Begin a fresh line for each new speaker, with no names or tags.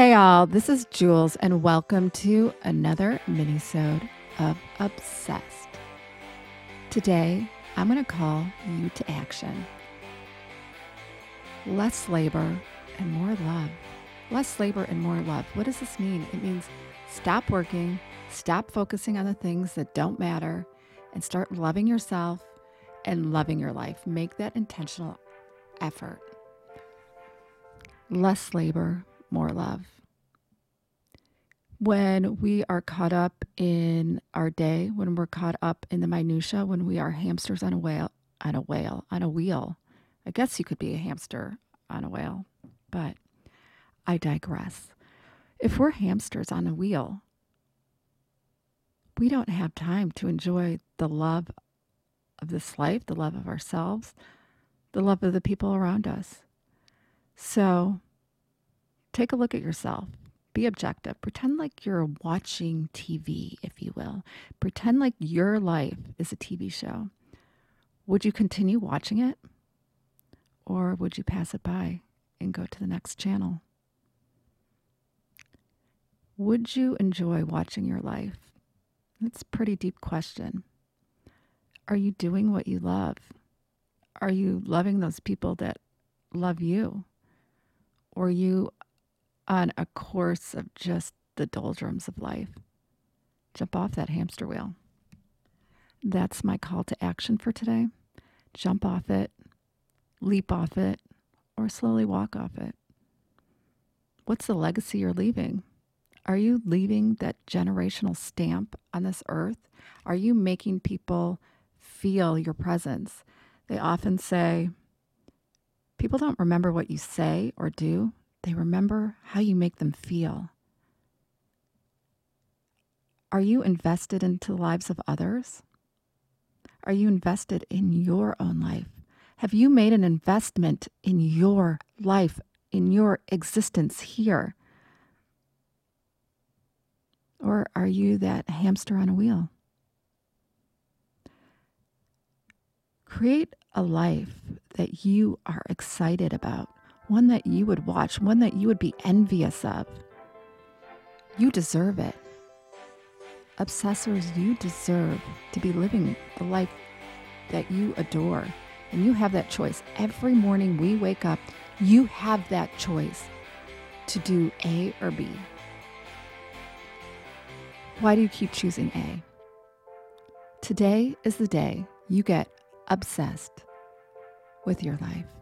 Hey all, this is Jules and welcome to another mini-sode of Obsessed. Today, I'm going to call you to action. Less labor and more love. Less labor and more love. What does this mean? It means stop working, stop focusing on the things that don't matter, and start loving yourself and loving your life. Make that intentional effort. Less labor, more love. When we are caught up in our day, when we're caught up in the minutia, when we are hamsters on a whale, on a whale, on a wheel. I guess you could be a hamster on a whale, but I digress. If we're hamsters on a wheel, we don't have time to enjoy the love of this life, the love of ourselves, the love of the people around us. So take a look at yourself. Be objective. Pretend like you're watching TV, if you will. Pretend like your life is a TV show. Would you continue watching it? Or would you pass it by and go to the next channel? Would you enjoy watching your life? That's a pretty deep question. Are you doing what you love? Are you loving those people that love you? Or you on a course of just the doldrums of life? Jump off that hamster wheel. That's my call to action for today. Jump off it, leap off it, or slowly walk off it. What's the legacy you're leaving? Are you leaving that generational stamp on this earth? Are you making people feel your presence? They often say, people don't remember what you say or do, they remember how you make them feel. Are you invested into the lives of others? Are you invested in your own life? Have you made an investment in your life, in your existence here? Or are you that hamster on a wheel? Create a life that you are excited about, one that you would watch, one that you would be envious of. You deserve it. Obsessors, you deserve to be living the life that you adore. And you have that choice. Every morning we wake up, you have that choice to do A or B. Why do you keep choosing A? Today is the day you get obsessed with your life.